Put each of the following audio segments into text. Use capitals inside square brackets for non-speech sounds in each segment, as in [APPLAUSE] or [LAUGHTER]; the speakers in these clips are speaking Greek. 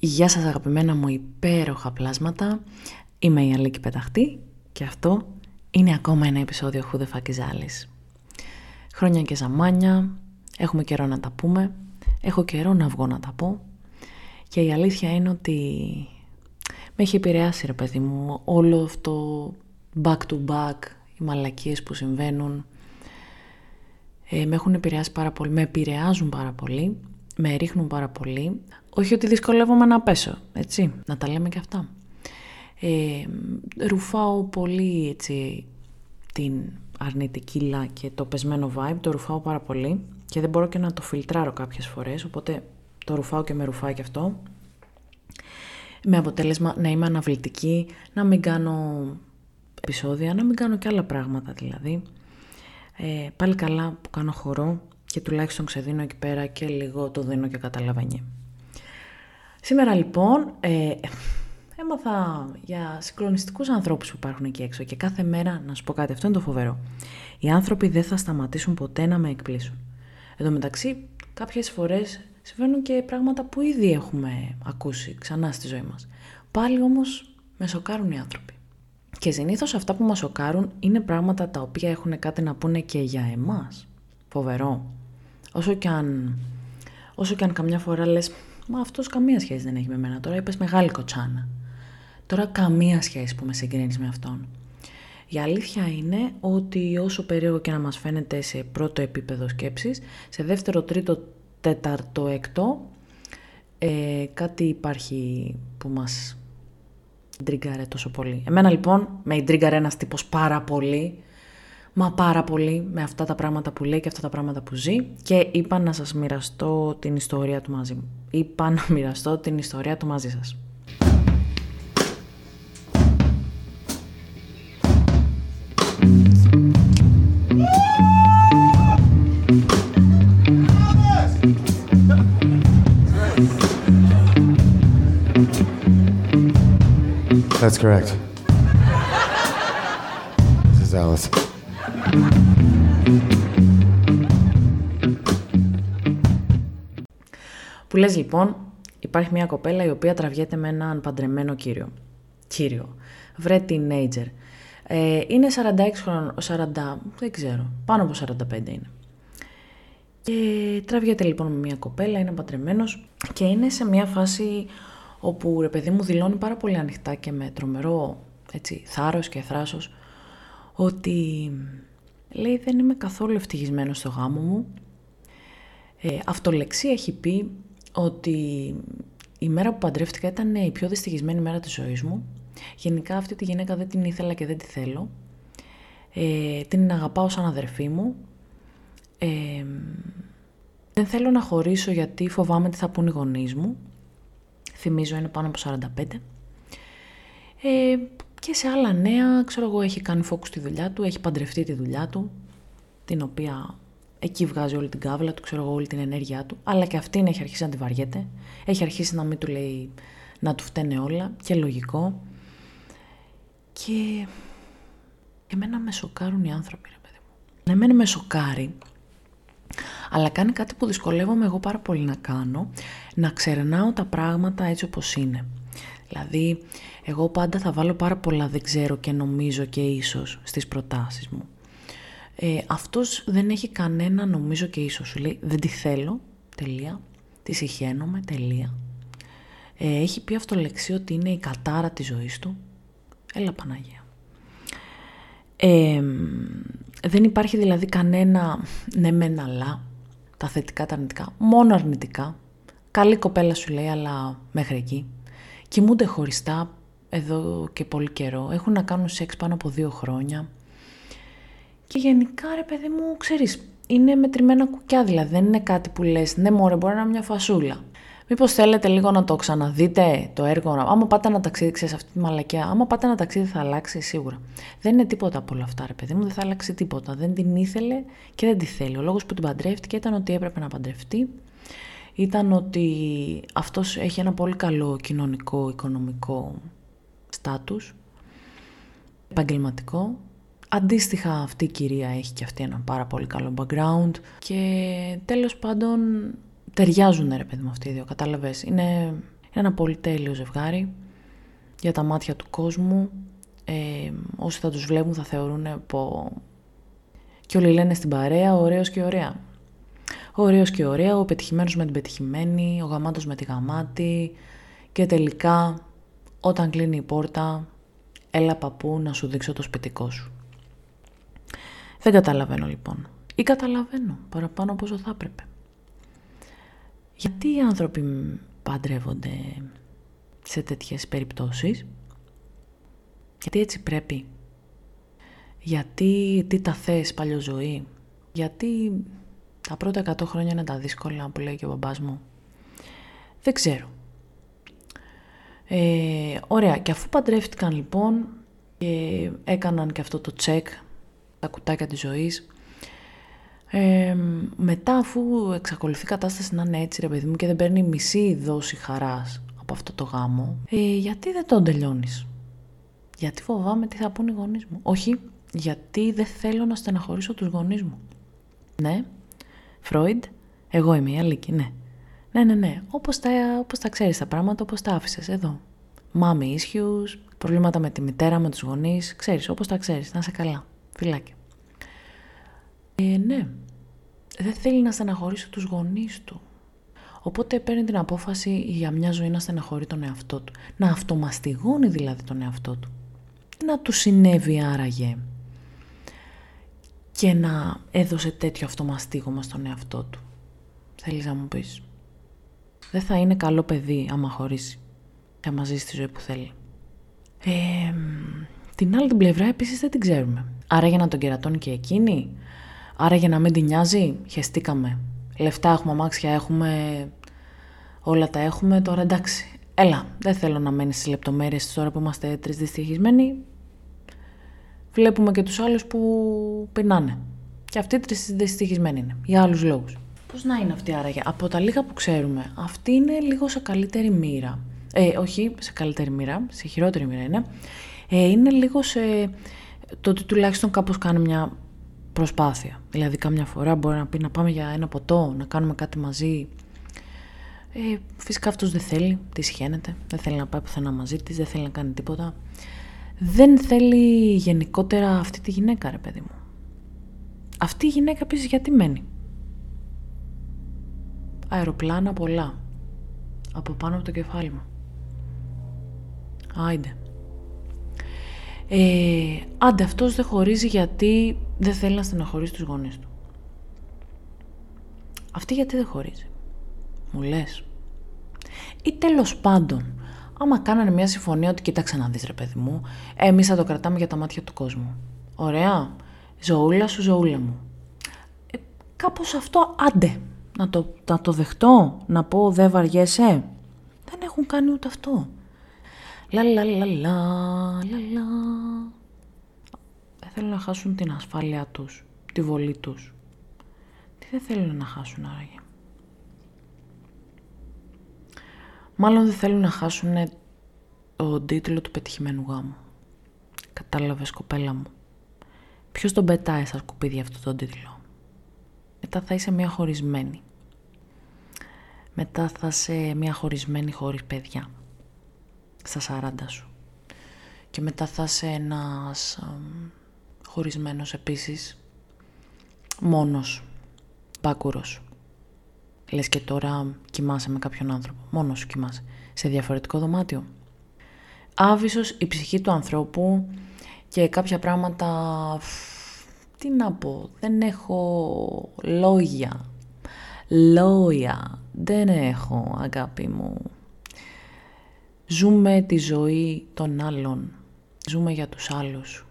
Γεια σας αγαπημένα μου υπέροχα πλάσματα. Είμαι η Αλίκη Πεταχτή και αυτό είναι ακόμα ένα επεισόδιο Who the fuck is Alice. Χρόνια και ζαμάνια, έχουμε καιρό να τα πούμε, έχω καιρό να βγω να τα πω και η αλήθεια είναι ότι με έχει επηρεάσει ρε παιδί μου όλο αυτό back to back, οι μαλακίες που συμβαίνουν, ε, με έχουν επηρεάσει πάρα πολύ, με επηρεάζουν πάρα πολύ, με ρίχνουν πάρα πολύ. Όχι ότι δυσκολεύομαι να πέσω, έτσι, να τα λέμε και αυτά. Ε, ρουφάω πολύ έτσι την αρνητική λα και το πεσμένο vibe, το ρουφάω πάρα πολύ και δεν μπορώ και να το φιλτράρω κάποιες φορές, οπότε το ρουφάω και με ρουφάει και αυτό. Με αποτέλεσμα να είμαι αναβλητική, να μην κάνω επεισόδια, να μην κάνω και άλλα πράγματα δηλαδή. Ε, πάλι καλά που κάνω χορό και τουλάχιστον ξεδίνω εκεί πέρα και λίγο το δίνω και καταλαβαίνει. Σήμερα λοιπόν ε, έμαθα για συγκλονιστικούς ανθρώπους που υπάρχουν εκεί έξω και κάθε μέρα, να σου πω κάτι, αυτό είναι το φοβερό. Οι άνθρωποι δεν θα σταματήσουν ποτέ να με εκπλήσουν. Εδώ μεταξύ κάποιες φορές συμβαίνουν και πράγματα που ήδη έχουμε ακούσει ξανά στη ζωή μας. Πάλι όμως με σοκάρουν οι άνθρωποι. Και συνήθως αυτά που μας σοκάρουν είναι πράγματα τα οποία έχουν κάτι να πούνε και για εμάς. Φοβερό. Όσο και αν, όσο και αν καμιά φορά λες, μα αυτός καμία σχέση δεν έχει με μένα. Τώρα είπες μεγάλη κοτσάνα. Τώρα καμία σχέση που με συγκρίνεις με αυτόν. Η αλήθεια είναι ότι όσο περίεργο και να μας φαίνεται σε πρώτο επίπεδο σκέψης, σε δεύτερο, τρίτο, τέταρτο, έκτο, ε, κάτι υπάρχει που μας τρίγκαρε τόσο πολύ. Εμένα λοιπόν με τρίγκαρε ένας τύπος πάρα πολύ, μα πάρα πολύ με αυτά τα πράγματα που λέει και αυτά τα πράγματα που ζει και είπα να σας μοιραστώ την ιστορία του μαζί μου. Είπα να [LAUGHS] μοιραστώ την ιστορία του μαζί σας. That's correct. This is Alice. Που λες λοιπόν, υπάρχει μια κοπέλα η οποία τραβιέται με έναν παντρεμένο κύριο. Κύριο. Βρε teenager. Ε, είναι 46 χρόνων, 40, δεν ξέρω, πάνω από 45 είναι. Και τραβιέται λοιπόν με μια κοπέλα, είναι παντρεμένος και είναι σε μια φάση όπου ρε παιδί μου δηλώνει πάρα πολύ ανοιχτά και με τρομερό έτσι, θάρρος και θράσος ότι λέει δεν είμαι καθόλου ευτυχισμένος στο γάμο μου. Ε, αυτολεξία έχει πει ότι η μέρα που παντρεύτηκα ήταν η πιο δυστυχισμένη μέρα της ζωής μου. Γενικά αυτή τη γυναίκα δεν την ήθελα και δεν τη θέλω. Ε, την αγαπάω σαν αδερφή μου. Ε, δεν θέλω να χωρίσω γιατί φοβάμαι τι θα πούν οι γονείς μου θυμίζω είναι πάνω από 45. Ε, και σε άλλα νέα, ξέρω εγώ, έχει κάνει focus στη δουλειά του, έχει παντρευτεί τη δουλειά του, την οποία εκεί βγάζει όλη την κάβλα του, ξέρω εγώ, όλη την ενέργειά του, αλλά και αυτήν έχει αρχίσει να τη βαριέται, έχει αρχίσει να μην του λέει να του φταίνε όλα και λογικό. Και εμένα με σοκάρουν οι άνθρωποι, ρε παιδί μου. Εμένα με σοκάρει αλλά κάνει κάτι που δυσκολεύομαι εγώ πάρα πολύ να κάνω, να ξερνάω τα πράγματα έτσι όπως είναι. Δηλαδή, εγώ πάντα θα βάλω πάρα πολλά δεν ξέρω και νομίζω και ίσως στις προτάσεις μου. Ε, αυτός δεν έχει κανένα νομίζω και ίσως. Σου λέει δεν τη θέλω, τελεία, τη συχαίνομαι, τελεία. Ε, έχει πει αυτό λεξί ότι είναι η κατάρα της ζωής του. Έλα Παναγία. Ε, δεν υπάρχει δηλαδή κανένα ναι μεν αλλά τα θετικά, τα αρνητικά, μόνο αρνητικά. Καλή κοπέλα σου λέει, αλλά μέχρι εκεί. Κοιμούνται χωριστά εδώ και πολύ καιρό. Έχουν να κάνουν σεξ πάνω από δύο χρόνια. Και γενικά, ρε παιδί μου, ξέρεις, είναι μετρημένα κουκιά, δηλαδή δεν είναι κάτι που λες, ναι μωρέ, μπορεί να είναι μια φασούλα. Μήπως θέλετε λίγο να το ξαναδείτε το έργο, άμα πάτε ένα ταξίδι, ξέρεις αυτή τη μαλακιά, άμα πάτε ένα ταξίδι θα αλλάξει σίγουρα. Δεν είναι τίποτα από όλα αυτά, ρε παιδί μου, δεν θα αλλάξει τίποτα. Δεν την ήθελε και δεν τη θέλει. Ο λόγος που την παντρεύτηκε ήταν ότι έπρεπε να παντρευτεί. Ήταν ότι αυτός έχει ένα πολύ καλό κοινωνικό, οικονομικό στάτους, επαγγελματικό. Αντίστοιχα αυτή η κυρία έχει και αυτή ένα πάρα πολύ καλό background και τέλος πάντων ταιριάζουν ρε παιδί μου αυτοί οι δύο, κατάλαβες. Είναι ένα πολύ τέλειο ζευγάρι για τα μάτια του κόσμου. Ε, όσοι θα τους βλέπουν θα θεωρούν πω... Και όλοι λένε στην παρέα, ωραίος και ωραία. Ωραίος και ωραία, ο πετυχημένος με την πετυχημένη, ο γαμάτος με τη γαμάτη. Και τελικά, όταν κλείνει η πόρτα, έλα παππού να σου δείξω το σπιτικό σου. Δεν καταλαβαίνω λοιπόν. Ή καταλαβαίνω παραπάνω από όσο θα έπρεπε. Γιατί οι άνθρωποι παντρεύονται σε τέτοιες περιπτώσεις; Γιατί έτσι πρέπει; Γιατί τι τα θες παλιοζωή. Γιατί τα πρώτα 100 χρόνια είναι τα δύσκολα που λέει και ο μπαμπάς μου. Δεν ξέρω. Ε, ωραία, και αφού παντρεύτηκαν λοιπόν και έκαναν και αυτό το τσεκ, τα κουτάκια της ζωής, ε, μετά αφού εξακολουθεί η κατάσταση να είναι έτσι ρε παιδί μου και δεν παίρνει μισή δόση χαράς από αυτό το γάμο, ε, γιατί δεν τον τελειώνεις; Γιατί φοβάμαι τι θα πούν οι γονείς μου. Όχι, γιατί δεν θέλω να στεναχωρήσω τους γονείς μου. Ναι, Φρόιντ, εγώ είμαι η Αλίκη, ναι. Ναι, ναι, ναι, όπως τα, όπως τα ξέρεις τα πράγματα, όπως τα άφησες εδώ. Μάμι ίσχυους, προβλήματα με τη μητέρα, με τους γονείς, ξέρεις, όπως τα ξέρεις, να είσαι καλά. Φιλάκια. Ε, ναι, δεν θέλει να στεναχωρήσει τους γονείς του. Οπότε παίρνει την απόφαση για μια ζωή να στεναχωρεί τον εαυτό του. Να αυτομαστιγώνει δηλαδή τον εαυτό του. Να του συνέβη άραγε και να έδωσε τέτοιο αυτομαστίγωμα στον εαυτό του. Θέλεις να μου πεις; Δεν θα είναι καλό παιδί άμα χωρίσει και άμα ζήσει τη ζωή που θέλει. Ε, την άλλη την πλευρά επίσης δεν την ξέρουμε. Άρα για να τον κερατώνει και εκείνη; Άρα για να μην την νοιάζει, χεστήκαμε. Λεφτά έχουμε, αμάξια έχουμε, όλα τα έχουμε, τώρα εντάξει. Έλα, δεν θέλω να μένεις στι λεπτομέρειες τώρα που είμαστε τρεις δυστυχισμένοι. Βλέπουμε και τους άλλους που πεινάνε. Και αυτοί τρεις δυστυχισμένοι είναι, για άλλους λόγους. Πώς να είναι αυτή άραγε; Από τα λίγα που ξέρουμε, αυτή είναι λίγο σε καλύτερη μοίρα. Ε, όχι σε καλύτερη μοίρα, σε χειρότερη μοίρα είναι. Ε, είναι λίγο σε το ότι τουλάχιστον κάπως κάνει μια προσπάθεια. Δηλαδή κάμια φορά μπορεί να πει να πάμε για ένα ποτό, να κάνουμε κάτι μαζί. Ε, φυσικά αυτός δεν θέλει, της σχένεται, δεν θέλει να πάει πουθενά μαζί της, δεν θέλει να κάνει τίποτα. Δεν θέλει γενικότερα αυτή τη γυναίκα ρε παιδί μου. Αυτή η γυναίκα επίσης γιατί μένει; Αεροπλάνα πολλά. Από πάνω από το κεφάλι μου. Άιντε. Ε, άντε αυτός δεν χωρίζει γιατί δεν θέλει να στεναχωρήσει τους γονείς του. Αυτή γιατί δεν χωρίζει; Μου λες. Ή τέλος πάντων, άμα κάνανε μια συμφωνία ότι κοίταξε να δεις ρε παιδί μου, εμείς θα το κρατάμε για τα μάτια του κόσμου. Ωραία. Ζωούλα σου, ζωούλα μου. Ε, κάπως αυτό άντε. Να το, να το δεχτώ, να πω δεν βαριέσαι. Δεν έχουν κάνει ούτε αυτό. Λα λα λα λα λα Δεν θέλουν να χάσουν την ασφάλειά τους, τη βολή τους. Τι δεν θέλουν να χάσουν άραγε. Μάλλον δεν θέλουν να χάσουν τον τίτλο του πετυχημένου γάμου. Κατάλαβες κοπέλα μου. Ποιος τον πετάει στα σκουπίδια αυτό τον τίτλο; Μετά θα είσαι μια χωρισμένη. Μετά θα είσαι μια χωρισμένη χωρίς παιδιά στα 40 σου. Και μετά θα είσαι ένας χωρισμένος επίσης, μόνος, μπάκουρος. Λες και τώρα κοιμάσαι με κάποιον άνθρωπο, μόνος σου κοιμάσαι, σε διαφορετικό δωμάτιο. Άβυσος η ψυχή του ανθρώπου και κάποια πράγματα, τι να πω, δεν έχω λόγια. Λόγια, δεν έχω αγάπη μου. Ζούμε τη ζωή των άλλων. Ζούμε για τους άλλους.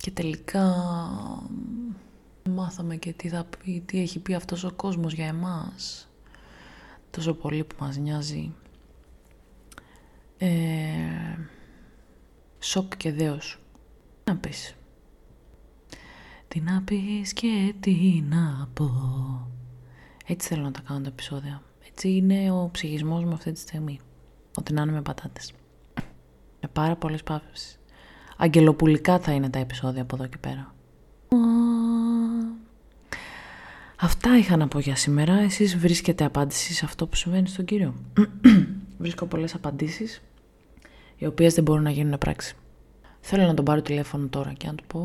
Και τελικά μάθαμε και τι, θα πει, τι έχει πει αυτός ο κόσμος για εμάς. Τόσο πολύ που μας νοιάζει. Ε, σοκ και δέος. Τι να πεις. Τι να πεις και τι να πω. Έτσι θέλω να τα κάνω τα επεισόδια. Έτσι είναι ο ψυχισμός μου αυτή τη στιγμή. Ότι να είναι με πατάτες. Με πάρα πολλές παύσεις. Αγγελοπουλικά θα είναι τα επεισόδια από εδώ και πέρα. Αυτά είχα να πω για σήμερα. Εσείς βρίσκετε απάντηση σε αυτό που συμβαίνει στον κύριο. [CLEARS THROAT] Βρίσκω πολλές απαντήσεις, οι οποίες δεν μπορούν να γίνουν πράξη. Θέλω να τον πάρω τηλέφωνο τώρα και να του πω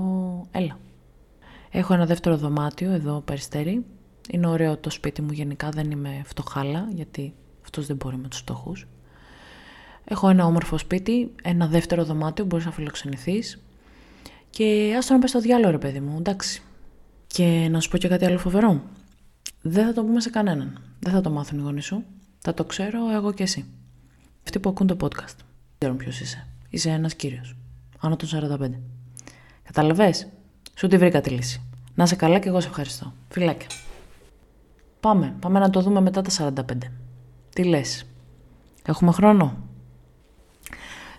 έλα. Έχω ένα δεύτερο δωμάτιο εδώ περιστέρι. Είναι ωραίο το σπίτι μου γενικά, δεν είμαι φτωχάλα γιατί αυτός δεν μπορεί με τους φτωχούς. Έχω ένα όμορφο σπίτι, ένα δεύτερο δωμάτιο, μπορείς να φιλοξενηθείς και άστο να πες στο διάλογο ρε παιδί μου, εντάξει. Και να σου πω και κάτι άλλο φοβερό. Δεν θα το πούμε σε κανέναν. Δεν θα το μάθουν οι γονείς σου. Θα το ξέρω εγώ και εσύ. Αυτοί που ακούν το podcast. Δεν ξέρουν ποιος είσαι. Είσαι ένας κύριος. Άνω των 45. Καταλαβέ. Σου τη βρήκα τη λύση. Να είσαι καλά και εγώ σε ευχαριστώ. Φιλάκια. Πάμε. Πάμε να το δούμε μετά τα 45. Τι λες; Έχουμε χρόνο;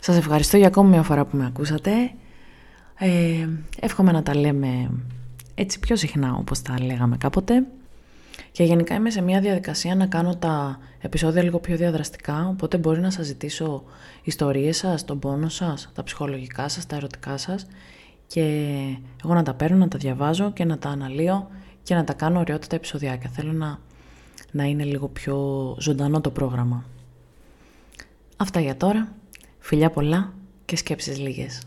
Σας ευχαριστώ για ακόμη μια φορά που με ακούσατε. Ε, εύχομαι να τα λέμε έτσι πιο συχνά όπως τα λέγαμε κάποτε. Και γενικά είμαι σε μια διαδικασία να κάνω τα επεισόδια λίγο πιο διαδραστικά, οπότε μπορεί να σας ζητήσω ιστορίες σας, τον πόνο σας, τα ψυχολογικά σας, τα ερωτικά σας και εγώ να τα παίρνω, να τα διαβάζω και να τα αναλύω και να τα κάνω ωραιότητα επεισοδιάκια. Θέλω να, να είναι λίγο πιο ζωντανό το πρόγραμμα. Αυτά για τώρα. Φιλιά πολλά και σκέψεις λίγες.